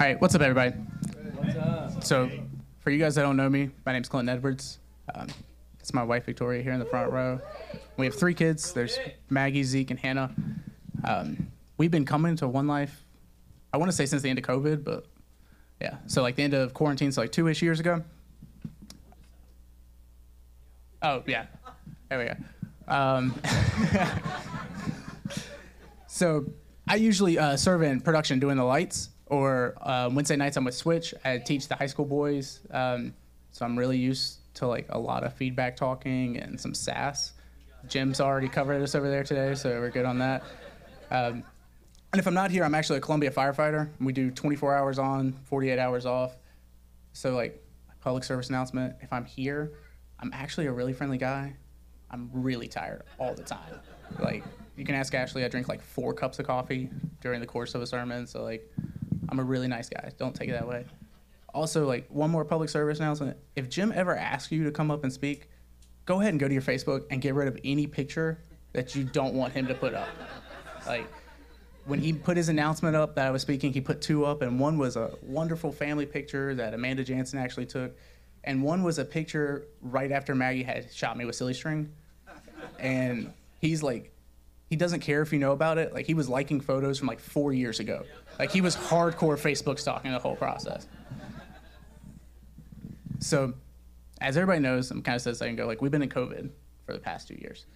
All right, what's up, everybody? What's up? So, for you guys that don't know me, my name's Clinton Edwards. Um, it's my wife Victoria here in the front row. We have three kids. There's Maggie, Zeke, and Hannah. Um, we've been coming to One Life. I want to say since the end of COVID, but yeah. So like the end of quarantine, so like two-ish years ago. Oh yeah, there we go. Um, so I usually uh, serve in production doing the lights or uh, Wednesday nights I'm with Switch. I teach the high school boys, um, so I'm really used to like a lot of feedback talking and some sass. Jim's already covered us over there today, so we're good on that. Um, and if I'm not here, I'm actually a Columbia firefighter. We do 24 hours on, 48 hours off. So like public service announcement, if I'm here, I'm actually a really friendly guy. I'm really tired all the time. Like you can ask Ashley, I drink like four cups of coffee during the course of a sermon. So like I'm a really nice guy. Don't take it that way. Also, like one more public service announcement. If Jim ever asks you to come up and speak, go ahead and go to your Facebook and get rid of any picture that you don't want him to put up. Like when he put his announcement up that I was speaking, he put two up, and one was a wonderful family picture that Amanda Jansen actually took, and one was a picture right after Maggie had shot me with silly string. And he's like, he doesn't care if you know about it. Like he was liking photos from like four years ago. Like he was hardcore Facebook stalking the whole process. So, as everybody knows, I'm kind of said a second ago, like we've been in COVID for the past two years.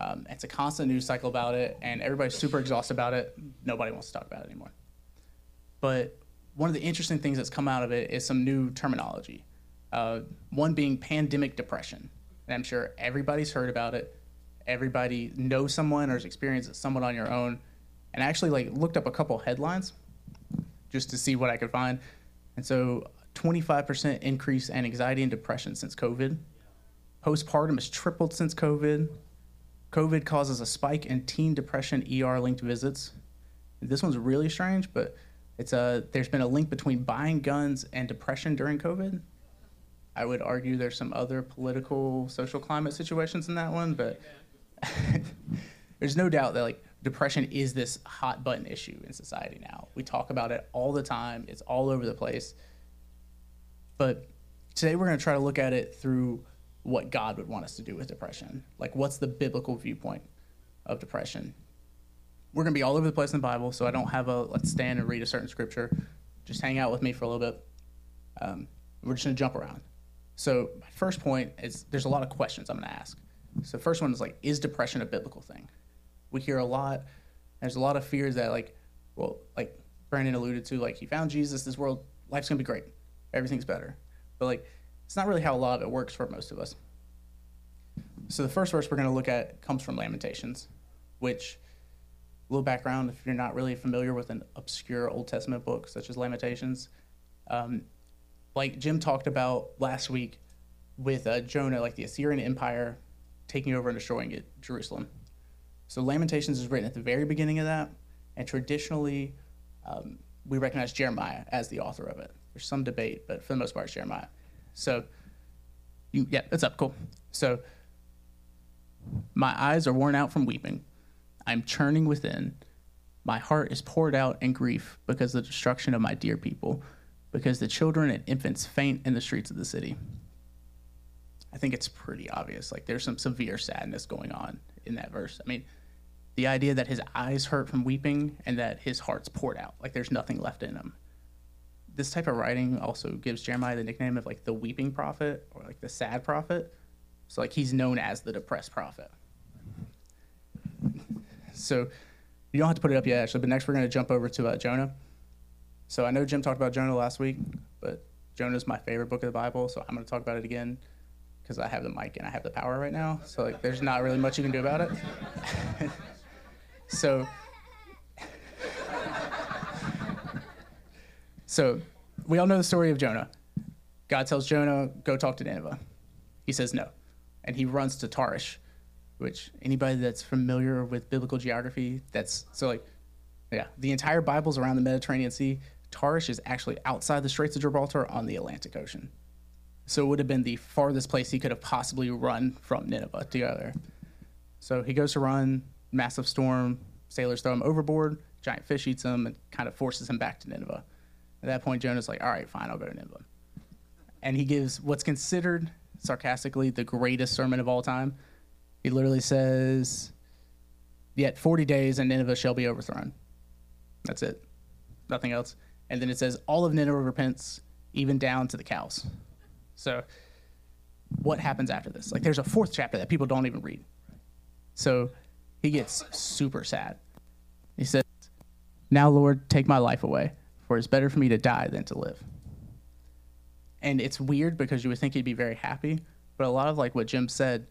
Um, it's a constant news cycle about it, and everybody's super exhausted about it. Nobody wants to talk about it anymore. But one of the interesting things that's come out of it is some new terminology. Uh, one being pandemic depression, and I'm sure everybody's heard about it. Everybody knows someone or has experienced someone on your own and I actually like looked up a couple headlines just to see what I could find. And so 25% increase in anxiety and depression since COVID. Postpartum has tripled since COVID. COVID causes a spike in teen depression ER linked visits. This one's really strange, but it's a there's been a link between buying guns and depression during COVID. I would argue there's some other political, social climate situations in that one, but there's no doubt that like depression is this hot button issue in society now. We talk about it all the time, it's all over the place. But today we're going to try to look at it through what God would want us to do with depression. Like, what's the biblical viewpoint of depression? We're going to be all over the place in the Bible, so I don't have a let's stand and read a certain scripture. Just hang out with me for a little bit. Um, we're just going to jump around. So, my first point is there's a lot of questions I'm going to ask. So, the first one is like, is depression a biblical thing? we hear a lot. There's a lot of fears that like, well, like Brandon alluded to, like he found Jesus, this world, life's gonna be great, everything's better. But like, it's not really how a lot of it works for most of us. So the first verse we're gonna look at comes from Lamentations, which a little background if you're not really familiar with an obscure Old Testament book such as Lamentations. Um, like Jim talked about last week with uh, Jonah, like the Assyrian Empire taking over and destroying it, Jerusalem. So Lamentations is written at the very beginning of that, and traditionally, um, we recognize Jeremiah as the author of it. There's some debate, but for the most part, it's Jeremiah. So, you, yeah, that's up. Cool. So, my eyes are worn out from weeping. I'm churning within. My heart is poured out in grief because of the destruction of my dear people, because the children and infants faint in the streets of the city. I think it's pretty obvious. Like, there's some severe sadness going on in that verse. I mean, the idea that his eyes hurt from weeping and that his heart's poured out, like there's nothing left in him. This type of writing also gives Jeremiah the nickname of like the weeping prophet or like the sad prophet. So like he's known as the depressed prophet. So you don't have to put it up yet, actually. But next we're going to jump over to uh, Jonah. So I know Jim talked about Jonah last week, but Jonah is my favorite book of the Bible, so I'm going to talk about it again because I have the mic and I have the power right now. So like, there's not really much you can do about it. so, so we all know the story of Jonah. God tells Jonah, "Go talk to Nineveh." He says no, and he runs to Tarshish, which anybody that's familiar with biblical geography, that's so like, yeah, the entire Bible's around the Mediterranean Sea. Tarshish is actually outside the Straits of Gibraltar on the Atlantic Ocean. So it would have been the farthest place he could have possibly run from Nineveh to go there. So he goes to run, massive storm, sailors throw him overboard, giant fish eats him, and kind of forces him back to Nineveh. At that point, Jonah's like, all right, fine, I'll go to Nineveh. And he gives what's considered, sarcastically, the greatest sermon of all time. He literally says, Yet 40 days and Nineveh shall be overthrown. That's it. Nothing else. And then it says, All of Nineveh repents, even down to the cows. So, what happens after this? Like, there's a fourth chapter that people don't even read. So, he gets super sad. He says, Now, Lord, take my life away, for it's better for me to die than to live. And it's weird because you would think he'd be very happy, but a lot of like what Jim said,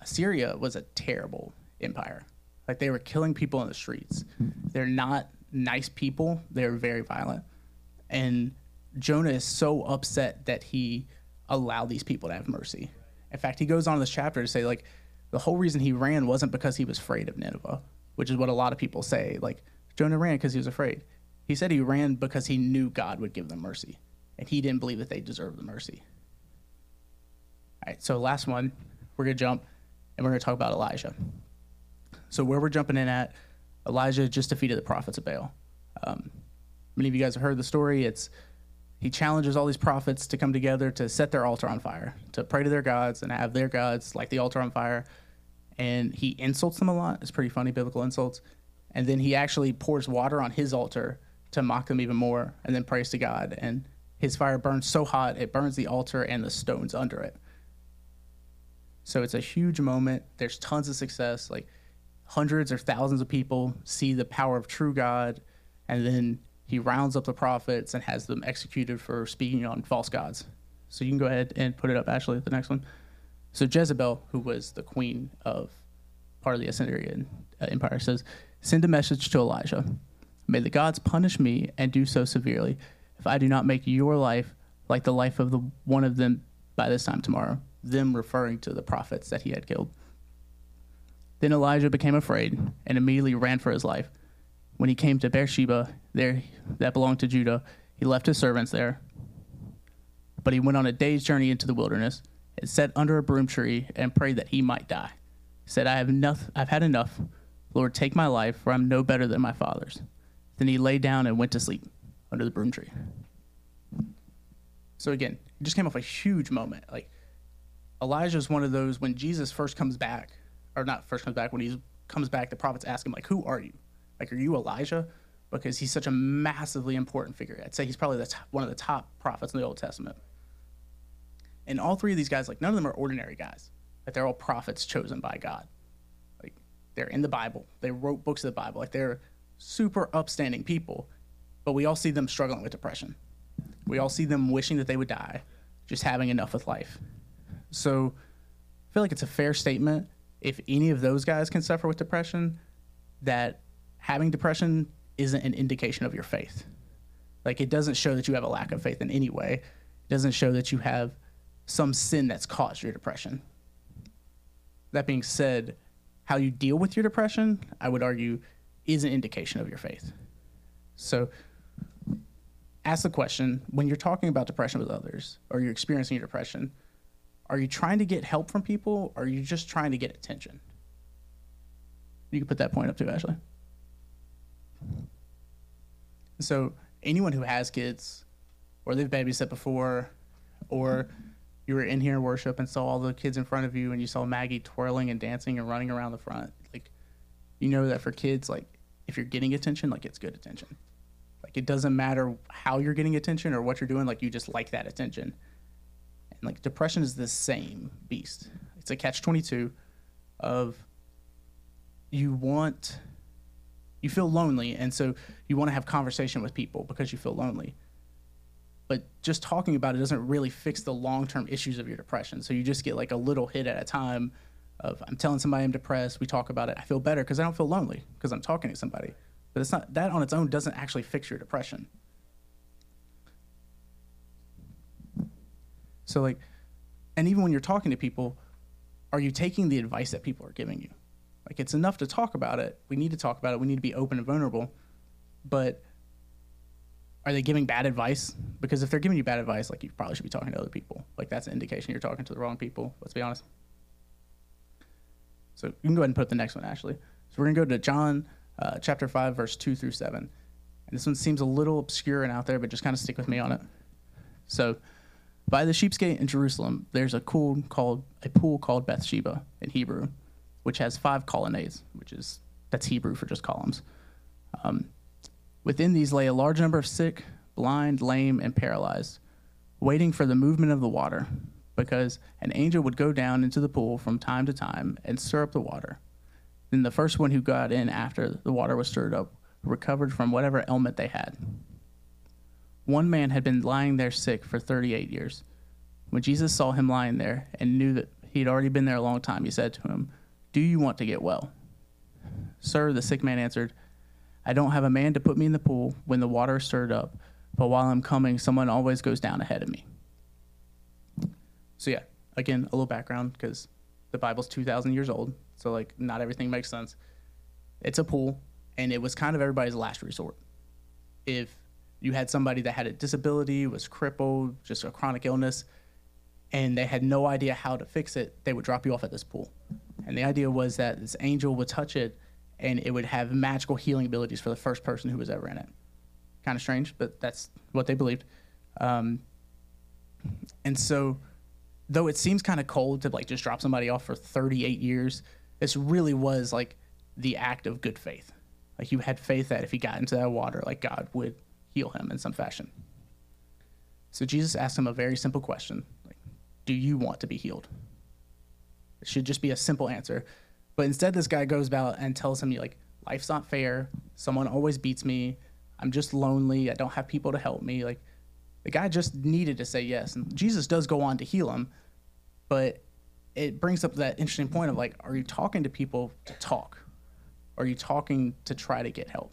Assyria was a terrible empire. Like they were killing people in the streets. Hmm. They're not nice people. They're very violent. And Jonah is so upset that he allowed these people to have mercy. In fact, he goes on in this chapter to say like the whole reason he ran wasn't because he was afraid of Nineveh, which is what a lot of people say. Like Jonah ran because he was afraid. He said he ran because he knew God would give them mercy and he didn't believe that they deserved the mercy. All right, so last one, we're gonna jump, and we're gonna talk about Elijah. So where we're jumping in at, Elijah just defeated the prophets of Baal. Um, many of you guys have heard the story. It's he challenges all these prophets to come together to set their altar on fire, to pray to their gods and have their gods light the altar on fire. And he insults them a lot. It's pretty funny biblical insults. And then he actually pours water on his altar to mock them even more, and then prays to God. And his fire burns so hot it burns the altar and the stones under it. So it's a huge moment. There's tons of success. Like hundreds or thousands of people see the power of true God, and then he rounds up the prophets and has them executed for speaking on false gods. So you can go ahead and put it up, Ashley, the next one. So Jezebel, who was the queen of part of the Assyrian uh, Empire, says, Send a message to Elijah. May the gods punish me and do so severely if I do not make your life like the life of the one of them by this time tomorrow, them referring to the prophets that he had killed. Then Elijah became afraid and immediately ran for his life. When he came to Beersheba, there that belonged to Judah, he left his servants there. But he went on a day's journey into the wilderness and sat under a broom tree and prayed that he might die. He said, I have enough I've had enough. Lord, take my life, for I'm no better than my father's. Then he lay down and went to sleep under the broom tree. So again, it just came off a huge moment. Like Elijah is one of those when Jesus first comes back, or not first comes back, when he comes back, the prophets ask him, like, who are you? Like, are you Elijah? Because he's such a massively important figure. I'd say he's probably the one of the top prophets in the Old Testament. And all three of these guys, like, none of them are ordinary guys. Like, they're all prophets chosen by God. Like, they're in the Bible. They wrote books of the Bible. Like, they're super upstanding people but we all see them struggling with depression. We all see them wishing that they would die, just having enough with life. So I feel like it's a fair statement if any of those guys can suffer with depression, that having depression isn't an indication of your faith. Like it doesn't show that you have a lack of faith in any way. It doesn't show that you have some sin that's caused your depression. That being said, how you deal with your depression, I would argue, is an indication of your faith. So ask the question when you're talking about depression with others or you're experiencing your depression, are you trying to get help from people or are you just trying to get attention? You can put that point up too, Ashley. So, anyone who has kids or they've babysat before or you were in here worship and saw all the kids in front of you and you saw Maggie twirling and dancing and running around the front, like, you know that for kids, like, if you're getting attention, like, it's good attention. Like it doesn't matter how you're getting attention or what you're doing, like you just like that attention. And like depression is the same beast. It's a catch 22 of you want you feel lonely, and so you want to have conversation with people because you feel lonely. But just talking about it doesn't really fix the long term issues of your depression. So you just get like a little hit at a time of I'm telling somebody I'm depressed, we talk about it, I feel better because I don't feel lonely because I'm talking to somebody. But it's not that on its own doesn't actually fix your depression. So like and even when you're talking to people, are you taking the advice that people are giving you? Like it's enough to talk about it. We need to talk about it. We need to be open and vulnerable. But are they giving bad advice? Because if they're giving you bad advice, like you probably should be talking to other people. Like that's an indication you're talking to the wrong people. Let's be honest. So you can go ahead and put up the next one, Ashley. So we're gonna go to John uh, chapter five, verse two through seven. And this one seems a little obscure and out there, but just kind of stick with me on it. So, by the Sheep's Gate in Jerusalem, there's a pool called a pool called Bathsheba in Hebrew, which has five colonnades, which is that's Hebrew for just columns. Um, within these lay a large number of sick, blind, lame, and paralyzed, waiting for the movement of the water, because an angel would go down into the pool from time to time and stir up the water. Then the first one who got in after the water was stirred up recovered from whatever ailment they had. One man had been lying there sick for 38 years. When Jesus saw him lying there and knew that he had already been there a long time, he said to him, Do you want to get well? Sir, the sick man answered, I don't have a man to put me in the pool when the water is stirred up, but while I'm coming, someone always goes down ahead of me. So, yeah, again, a little background because the Bible's 2,000 years old, so like not everything makes sense. It's a pool, and it was kind of everybody's last resort. If you had somebody that had a disability, was crippled, just a chronic illness, and they had no idea how to fix it, they would drop you off at this pool. And the idea was that this angel would touch it and it would have magical healing abilities for the first person who was ever in it. Kind of strange, but that's what they believed. Um, and so, though it seems kind of cold to like just drop somebody off for 38 years, this really was like the act of good faith. Like you had faith that if he got into that water, like God would heal him in some fashion. So Jesus asked him a very simple question like, Do you want to be healed? Should just be a simple answer. But instead, this guy goes about and tells him, like, life's not fair. Someone always beats me. I'm just lonely. I don't have people to help me. Like, the guy just needed to say yes. And Jesus does go on to heal him. But it brings up that interesting point of, like, are you talking to people to talk? Are you talking to try to get help?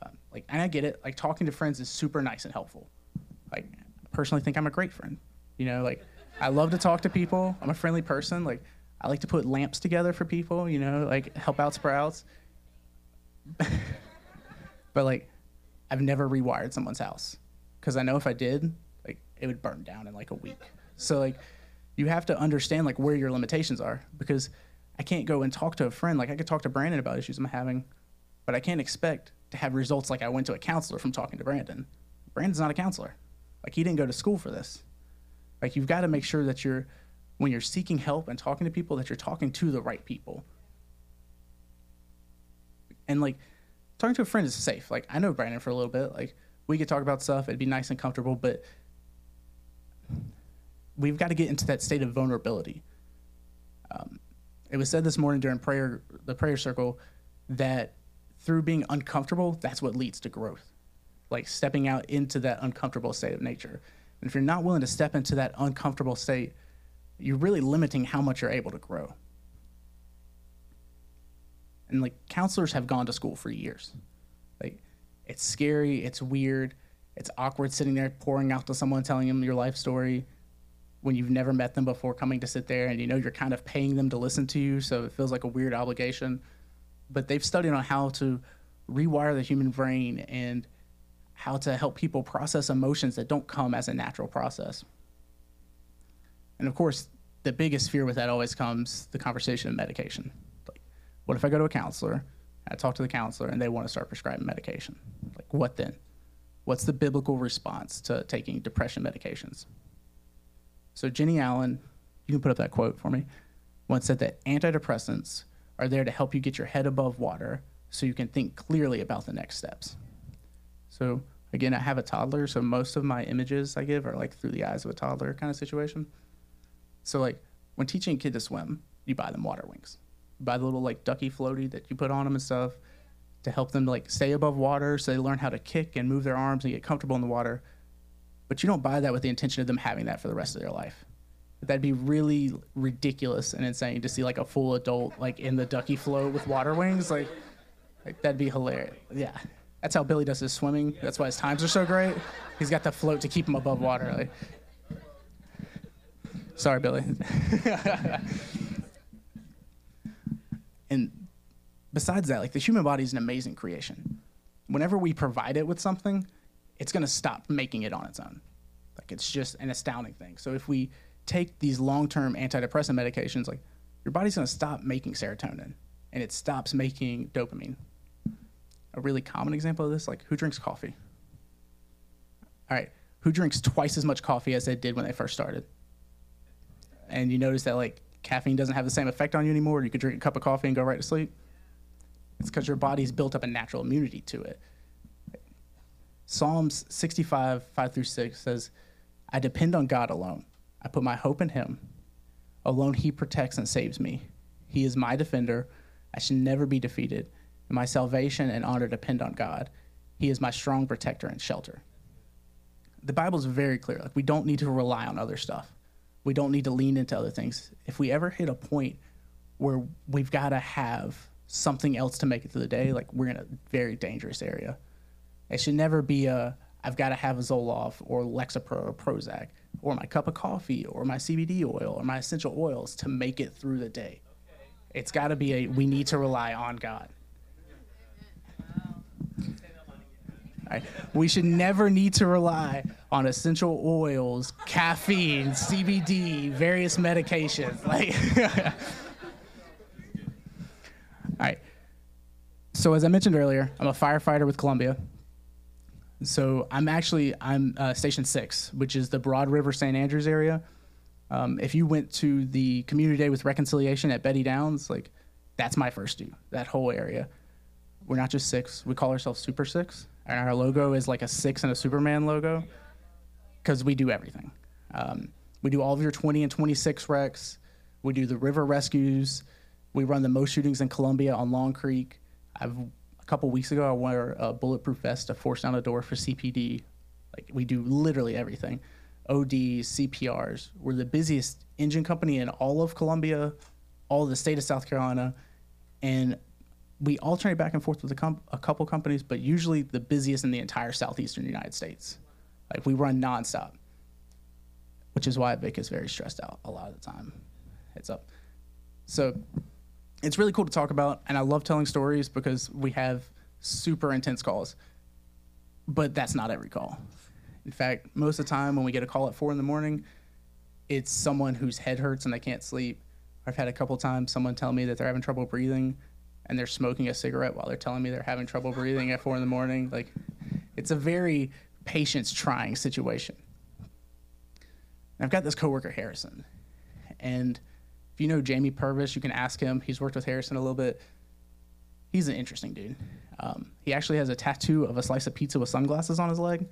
Uh, like, and I get it. Like, talking to friends is super nice and helpful. Like, I personally think I'm a great friend. You know, like, I love to talk to people. I'm a friendly person. Like, I like to put lamps together for people, you know, like help out sprouts. but like, I've never rewired someone's house because I know if I did, like, it would burn down in like a week. So like, you have to understand like where your limitations are because I can't go and talk to a friend. Like I could talk to Brandon about issues I'm having, but I can't expect to have results like I went to a counselor from talking to Brandon. Brandon's not a counselor. Like he didn't go to school for this. Like you've got to make sure that you're when you're seeking help and talking to people that you're talking to the right people. And like talking to a friend is safe. Like I know Brandon for a little bit. Like we could talk about stuff. It'd be nice and comfortable, but we've got to get into that state of vulnerability. Um, it was said this morning during prayer, the prayer circle, that through being uncomfortable, that's what leads to growth. Like stepping out into that uncomfortable state of nature. And if you're not willing to step into that uncomfortable state, you're really limiting how much you're able to grow. And like counselors have gone to school for years. Like it's scary, it's weird, it's awkward sitting there pouring out to someone telling them your life story when you've never met them before coming to sit there and you know you're kind of paying them to listen to you, so it feels like a weird obligation. But they've studied on how to rewire the human brain and how to help people process emotions that don't come as a natural process. And of course, the biggest fear with that always comes the conversation of medication. Like, what if I go to a counselor, I talk to the counselor, and they want to start prescribing medication? Like, what then? What's the biblical response to taking depression medications? So, Jennie Allen, you can put up that quote for me, once said that antidepressants are there to help you get your head above water so you can think clearly about the next steps. So, again, I have a toddler, so most of my images I give are like through the eyes of a toddler kind of situation. So like when teaching a kid to swim, you buy them water wings. You buy the little like ducky floaty that you put on them and stuff to help them like stay above water so they learn how to kick and move their arms and get comfortable in the water. But you don't buy that with the intention of them having that for the rest of their life. That'd be really ridiculous and insane to see like a full adult like in the ducky float with water wings. Like, like that'd be hilarious. Yeah. That's how Billy does his swimming. That's why his times are so great. He's got the float to keep him above water. Like, Sorry, Billy. and besides that, like the human body is an amazing creation. Whenever we provide it with something, it's going to stop making it on its own. Like it's just an astounding thing. So if we take these long-term antidepressant medications, like your body's going to stop making serotonin and it stops making dopamine. A really common example of this, like who drinks coffee? All right, who drinks twice as much coffee as they did when they first started? And you notice that like caffeine doesn't have the same effect on you anymore. You could drink a cup of coffee and go right to sleep. It's because your body's built up a natural immunity to it. Psalms 65, 5 through 6 says, I depend on God alone. I put my hope in Him. Alone He protects and saves me. He is my defender. I should never be defeated. My salvation and honor depend on God. He is my strong protector and shelter. The Bible is very clear. Like we don't need to rely on other stuff. We don't need to lean into other things. If we ever hit a point where we've got to have something else to make it through the day, like we're in a very dangerous area. It should never be a I've got to have a Zoloft or Lexapro or Prozac or my cup of coffee or my CBD oil or my essential oils to make it through the day. It's got to be a we need to rely on God. Right. We should never need to rely on essential oils, caffeine, CBD, various medications. Like, all right. So as I mentioned earlier, I'm a firefighter with Columbia. So I'm actually I'm uh, Station Six, which is the Broad River St. Andrews area. Um, if you went to the community day with reconciliation at Betty Downs, like that's my first due. That whole area. We're not just six. We call ourselves Super Six and our logo is like a six and a Superman logo because we do everything. Um, we do all of your 20 and 26 wrecks. We do the river rescues. We run the most shootings in Columbia on Long Creek. I've a couple weeks ago I wore a bulletproof vest to force down a door for CPD. Like we do literally everything. ODs, CPRs. We're the busiest engine company in all of Columbia, all of the state of South Carolina, and we alternate back and forth with a, a couple companies, but usually the busiest in the entire southeastern United States. Like we run nonstop, which is why Vic is very stressed out a lot of the time. It's up. So it's really cool to talk about, and I love telling stories because we have super intense calls. But that's not every call. In fact, most of the time when we get a call at four in the morning, it's someone whose head hurts and they can't sleep. I've had a couple times someone tell me that they're having trouble breathing and they're smoking a cigarette while they're telling me they're having trouble breathing at four in the morning. Like, it's a very patience trying situation. And I've got this coworker, Harrison. And if you know Jamie Purvis, you can ask him. He's worked with Harrison a little bit. He's an interesting dude. Um, he actually has a tattoo of a slice of pizza with sunglasses on his leg.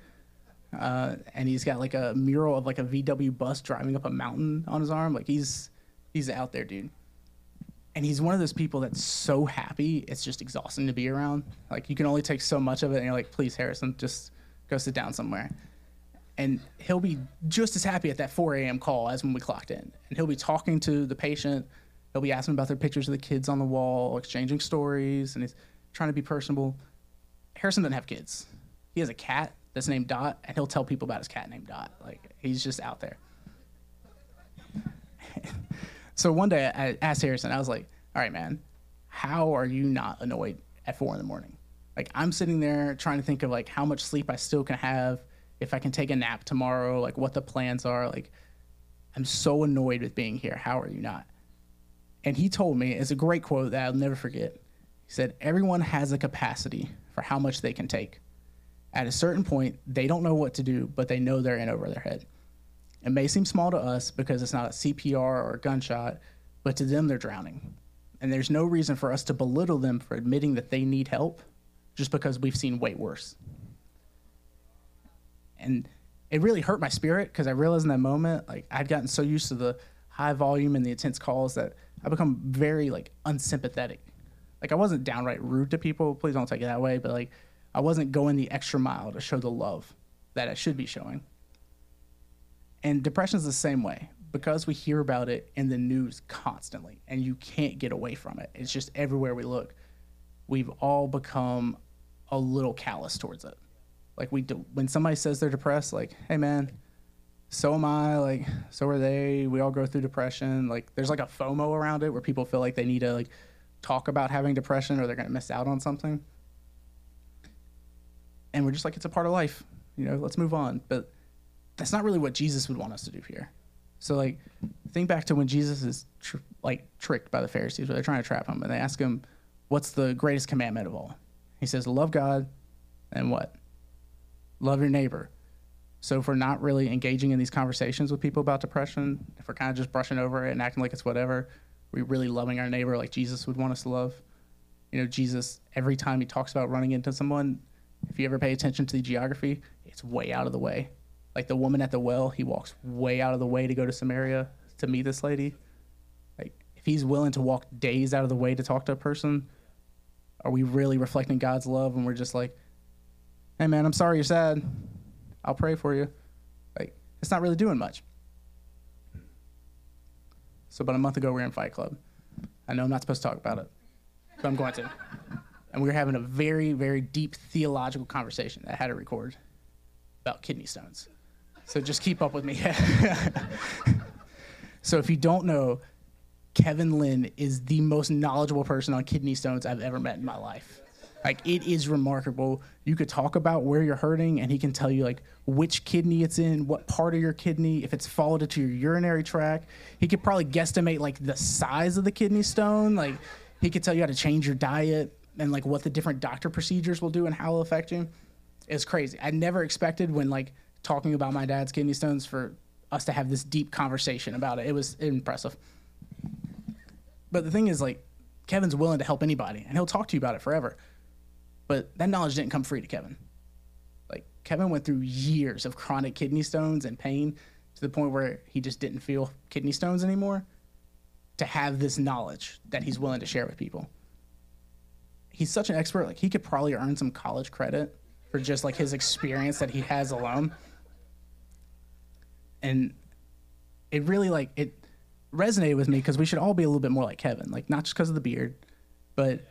Uh, and he's got like a mural of like a VW bus driving up a mountain on his arm. Like he's he's out there, dude and he's one of those people that's so happy it's just exhausting to be around. Like you can only take so much of it and you're like please harrison just go sit down somewhere. And he'll be just as happy at that 4 a.m call as when we clocked in. And he'll be talking to the patient. He'll be asking about their pictures of the kids on the wall exchanging stories and he's trying to be personable. Harrison doesn't have kids. He has a cat that's named dot and he'll tell people about his cat named dot. Like he's just out there so one day I asked Harrison, I was like, all right, man, how are you not annoyed at four in the morning? Like I'm sitting there trying to think of like how much sleep I still can have, if I can take a nap tomorrow, like what the plans are. Like I'm so annoyed with being here. How are you not? And he told me, it's a great quote that I'll never forget. He said, Everyone has a capacity for how much they can take. At a certain point, they don't know what to do, but they know they're in over their head. It may seem small to us because it's not a CPR or a gunshot, but to them, they're drowning. And there's no reason for us to belittle them for admitting that they need help just because we've seen way worse. And it really hurt my spirit because I realized in that moment, like I'd gotten so used to the high volume and the intense calls that I become very like unsympathetic. Like I wasn't downright rude to people, please don't take it that way, but like I wasn't going the extra mile to show the love that I should be showing. And depression is the same way because we hear about it in the news constantly and you can't get away from it. It's just everywhere we look. We've all become a little callous towards it. Like we do when somebody says they're depressed, like, hey man, so am I. Like, so are they. We all go through depression. Like, there's like a FOMO around it where people feel like they need to like talk about having depression or they're gonna miss out on something. And we're just like, it's a part of life. You know, let's move on. But that's not really what Jesus would want us to do here. So like, think back to when Jesus is tr- like tricked by the Pharisees, where they're trying to trap him, and they ask him, "What's the greatest commandment of all?" He says, "Love God, and what? Love your neighbor." So if we're not really engaging in these conversations with people about depression, if we're kind of just brushing over it and acting like it's whatever, we really loving our neighbor like Jesus would want us to love. You know, Jesus every time he talks about running into someone, if you ever pay attention to the geography, it's way out of the way. Like the woman at the well, he walks way out of the way to go to Samaria to meet this lady. Like if he's willing to walk days out of the way to talk to a person, are we really reflecting God's love when we're just like, "Hey man, I'm sorry you're sad. I'll pray for you." Like it's not really doing much. So about a month ago, we were in Fight Club. I know I'm not supposed to talk about it, but I'm going to. And we were having a very, very deep theological conversation that I had to record about kidney stones. So just keep up with me. so if you don't know, Kevin Lynn is the most knowledgeable person on kidney stones I've ever met in my life. Like it is remarkable. You could talk about where you're hurting and he can tell you like which kidney it's in, what part of your kidney, if it's followed into your urinary tract. He could probably guesstimate like the size of the kidney stone. Like he could tell you how to change your diet and like what the different doctor procedures will do and how it'll affect you. It's crazy. I never expected when like talking about my dad's kidney stones for us to have this deep conversation about it. It was impressive. But the thing is like Kevin's willing to help anybody and he'll talk to you about it forever. But that knowledge didn't come free to Kevin. Like Kevin went through years of chronic kidney stones and pain to the point where he just didn't feel kidney stones anymore to have this knowledge that he's willing to share with people. He's such an expert, like he could probably earn some college credit for just like his experience that he has alone. And it really like it resonated with me because we should all be a little bit more like Kevin, like not just because of the beard, but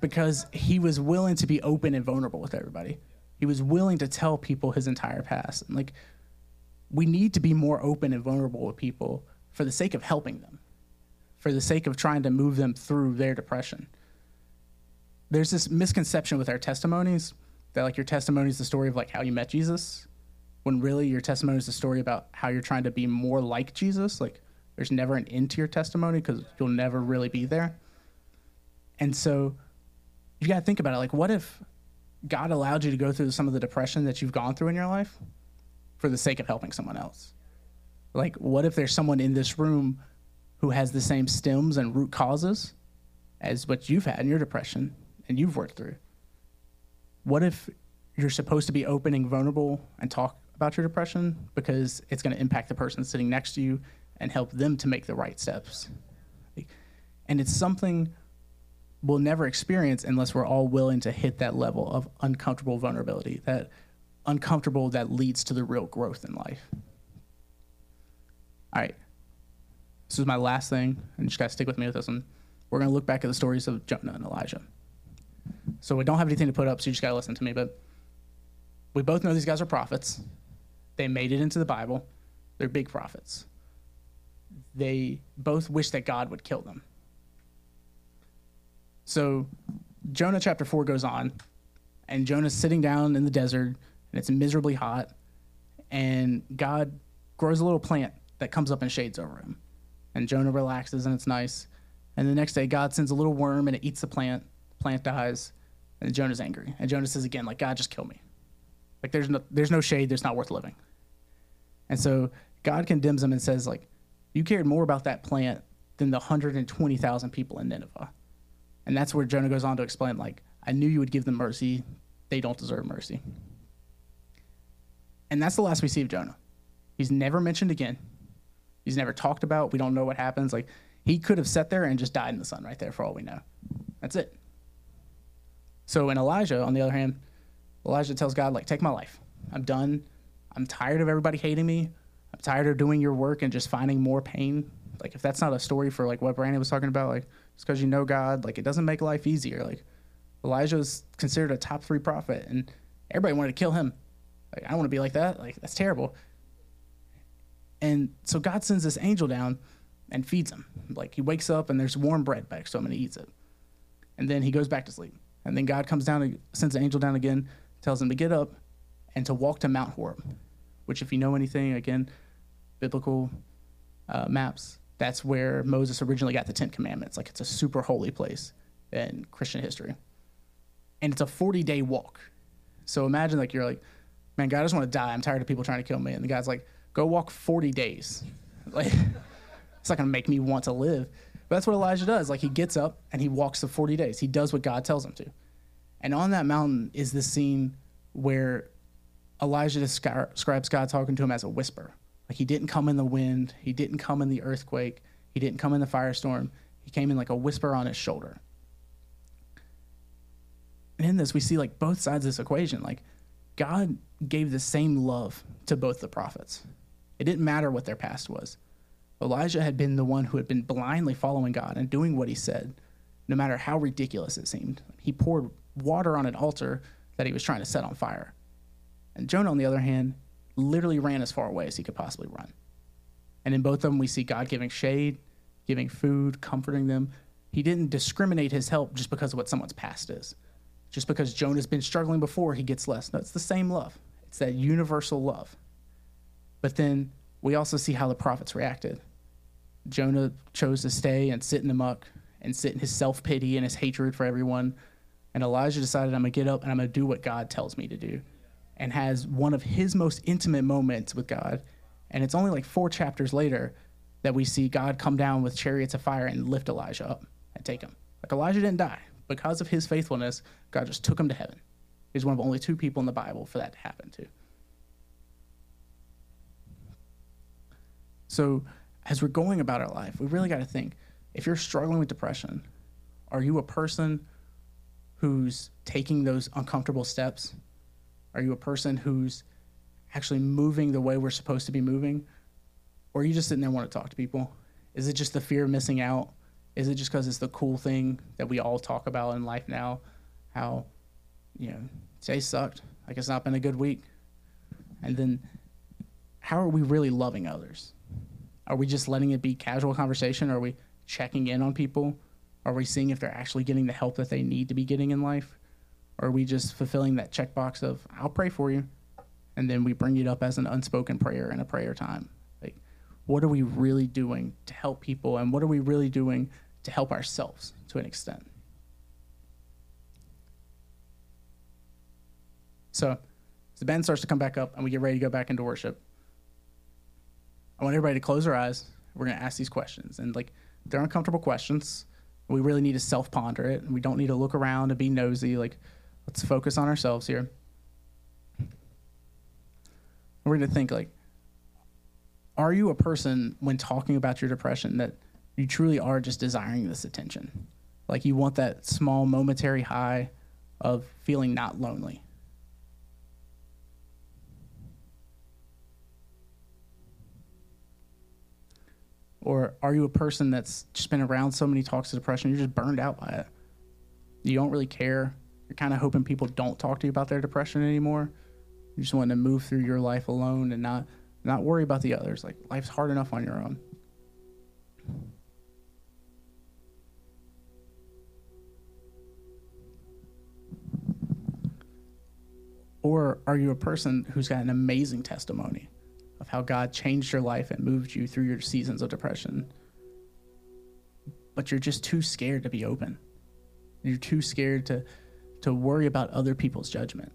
because he was willing to be open and vulnerable with everybody. He was willing to tell people his entire past. And like we need to be more open and vulnerable with people for the sake of helping them, for the sake of trying to move them through their depression. There's this misconception with our testimonies that like your testimony is the story of like how you met Jesus, when really your testimony is a story about how you're trying to be more like Jesus. Like there's never an end to your testimony because you'll never really be there. And so you got to think about it. Like, what if God allowed you to go through some of the depression that you've gone through in your life for the sake of helping someone else? Like, what if there's someone in this room who has the same stems and root causes as what you've had in your depression and you've worked through? What if you're supposed to be open and vulnerable and talk about your depression because it's going to impact the person sitting next to you and help them to make the right steps? And it's something we'll never experience unless we're all willing to hit that level of uncomfortable vulnerability, that uncomfortable that leads to the real growth in life. All right. This is my last thing, and you just got to stick with me with this one. We're going to look back at the stories of Jonah and Elijah. So we don't have anything to put up, so you just got to listen to me. But we both know these guys are prophets. They made it into the Bible. They're big prophets. They both wish that God would kill them. So Jonah chapter 4 goes on, and Jonah's sitting down in the desert, and it's miserably hot, and God grows a little plant that comes up and shades over him. And Jonah relaxes, and it's nice. And the next day, God sends a little worm, and it eats the plant. The plant dies, and Jonah's angry. And Jonah says again, like, God, just kill me. Like, there's no, there's no shade. There's not worth living. And so God condemns him and says, like, you cared more about that plant than the 120,000 people in Nineveh. And that's where Jonah goes on to explain, like, I knew you would give them mercy. They don't deserve mercy. And that's the last we see of Jonah. He's never mentioned again. He's never talked about. We don't know what happens. Like, he could have sat there and just died in the sun right there for all we know. That's it. So in Elijah, on the other hand, Elijah tells God, like, take my life. I'm done. I'm tired of everybody hating me. I'm tired of doing your work and just finding more pain. Like, if that's not a story for like what Brandon was talking about, like, it's because you know God. Like it doesn't make life easier. Like Elijah was considered a top three prophet, and everybody wanted to kill him. Like I don't want to be like that. Like that's terrible. And so God sends this angel down and feeds him. Like he wakes up and there's warm bread back to him and he eats it. And then he goes back to sleep. And then God comes down and sends the angel down again, tells him to get up and to walk to Mount Horeb, which, if you know anything, again, biblical uh, maps, that's where Moses originally got the Ten Commandments. Like it's a super holy place in Christian history. And it's a 40 day walk. So imagine like you're like, man, God, I just want to die. I'm tired of people trying to kill me. And the guy's like, go walk 40 days. Like, it's not going to make me want to live. But that's what Elijah does. Like, he gets up and he walks the 40 days. He does what God tells him to. And on that mountain is this scene where Elijah describes God talking to him as a whisper. Like, he didn't come in the wind, he didn't come in the earthquake, he didn't come in the firestorm. He came in like a whisper on his shoulder. And in this, we see like both sides of this equation. Like, God gave the same love to both the prophets. It didn't matter what their past was. Elijah had been the one who had been blindly following God and doing what he said, no matter how ridiculous it seemed. He poured water on an altar that he was trying to set on fire. And Jonah, on the other hand, literally ran as far away as he could possibly run. And in both of them, we see God giving shade, giving food, comforting them. He didn't discriminate his help just because of what someone's past is. Just because Jonah's been struggling before, he gets less. No, it's the same love. It's that universal love. But then we also see how the prophets reacted. Jonah chose to stay and sit in the muck and sit in his self pity and his hatred for everyone. And Elijah decided, I'm going to get up and I'm going to do what God tells me to do. And has one of his most intimate moments with God. And it's only like four chapters later that we see God come down with chariots of fire and lift Elijah up and take him. Like Elijah didn't die. Because of his faithfulness, God just took him to heaven. He's one of only two people in the Bible for that to happen to. So, as we're going about our life, we really got to think if you're struggling with depression, are you a person who's taking those uncomfortable steps? Are you a person who's actually moving the way we're supposed to be moving? Or are you just sitting there wanting to talk to people? Is it just the fear of missing out? Is it just because it's the cool thing that we all talk about in life now? How, you know, today sucked. Like it's not been a good week. And then how are we really loving others? Are we just letting it be casual conversation? Are we checking in on people? Are we seeing if they're actually getting the help that they need to be getting in life? Or are we just fulfilling that checkbox of, I'll pray for you? And then we bring it up as an unspoken prayer in a prayer time. Like, what are we really doing to help people? And what are we really doing to help ourselves to an extent? So, the band starts to come back up and we get ready to go back into worship, I want everybody to close their eyes. We're going to ask these questions. And like, they're uncomfortable questions. We really need to self ponder it. We don't need to look around and be nosy. Like, let's focus on ourselves here. We're going to think, like, are you a person when talking about your depression that you truly are just desiring this attention? Like, you want that small momentary high of feeling not lonely. Or are you a person that's just been around so many talks of depression, you're just burned out by it? You don't really care. You're kind of hoping people don't talk to you about their depression anymore. You just want to move through your life alone and not not worry about the others. Like life's hard enough on your own. Or are you a person who's got an amazing testimony? Of how God changed your life and moved you through your seasons of depression. But you're just too scared to be open. You're too scared to, to worry about other people's judgment.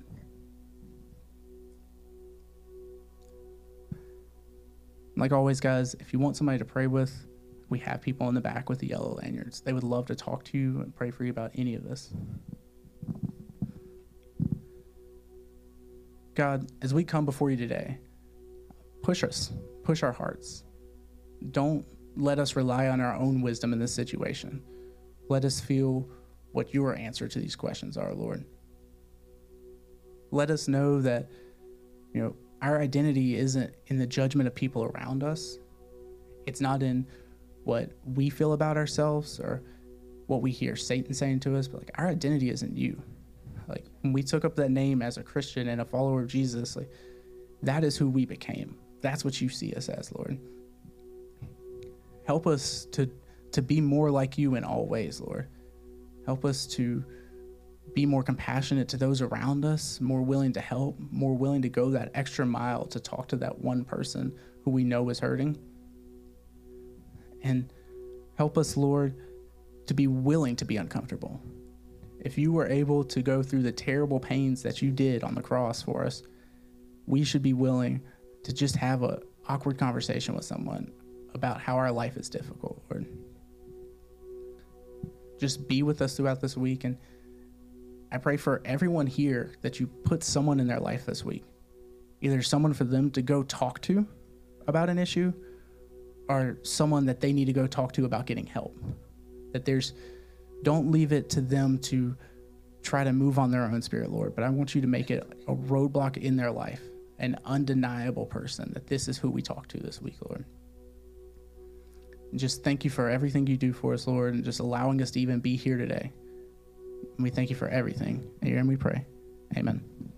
Like always, guys, if you want somebody to pray with, we have people in the back with the yellow lanyards. They would love to talk to you and pray for you about any of this. God, as we come before you today, push us, push our hearts. Don't let us rely on our own wisdom in this situation. Let us feel what your answer to these questions are, Lord. Let us know that, you know, our identity isn't in the judgment of people around us. It's not in what we feel about ourselves or what we hear Satan saying to us, but like our identity isn't you. Like when we took up that name as a Christian and a follower of Jesus, like that is who we became that's what you see us as, Lord. Help us to, to be more like you in all ways, Lord. Help us to be more compassionate to those around us, more willing to help, more willing to go that extra mile to talk to that one person who we know is hurting. And help us, Lord, to be willing to be uncomfortable. If you were able to go through the terrible pains that you did on the cross for us, we should be willing to just have a awkward conversation with someone about how our life is difficult, Lord. Just be with us throughout this week and I pray for everyone here that you put someone in their life this week, either someone for them to go talk to about an issue or someone that they need to go talk to about getting help. That there's, don't leave it to them to try to move on their own spirit, Lord, but I want you to make it a roadblock in their life, an undeniable person that this is who we talk to this week, Lord. And just thank you for everything you do for us, Lord, and just allowing us to even be here today. And we thank you for everything. And we pray. Amen.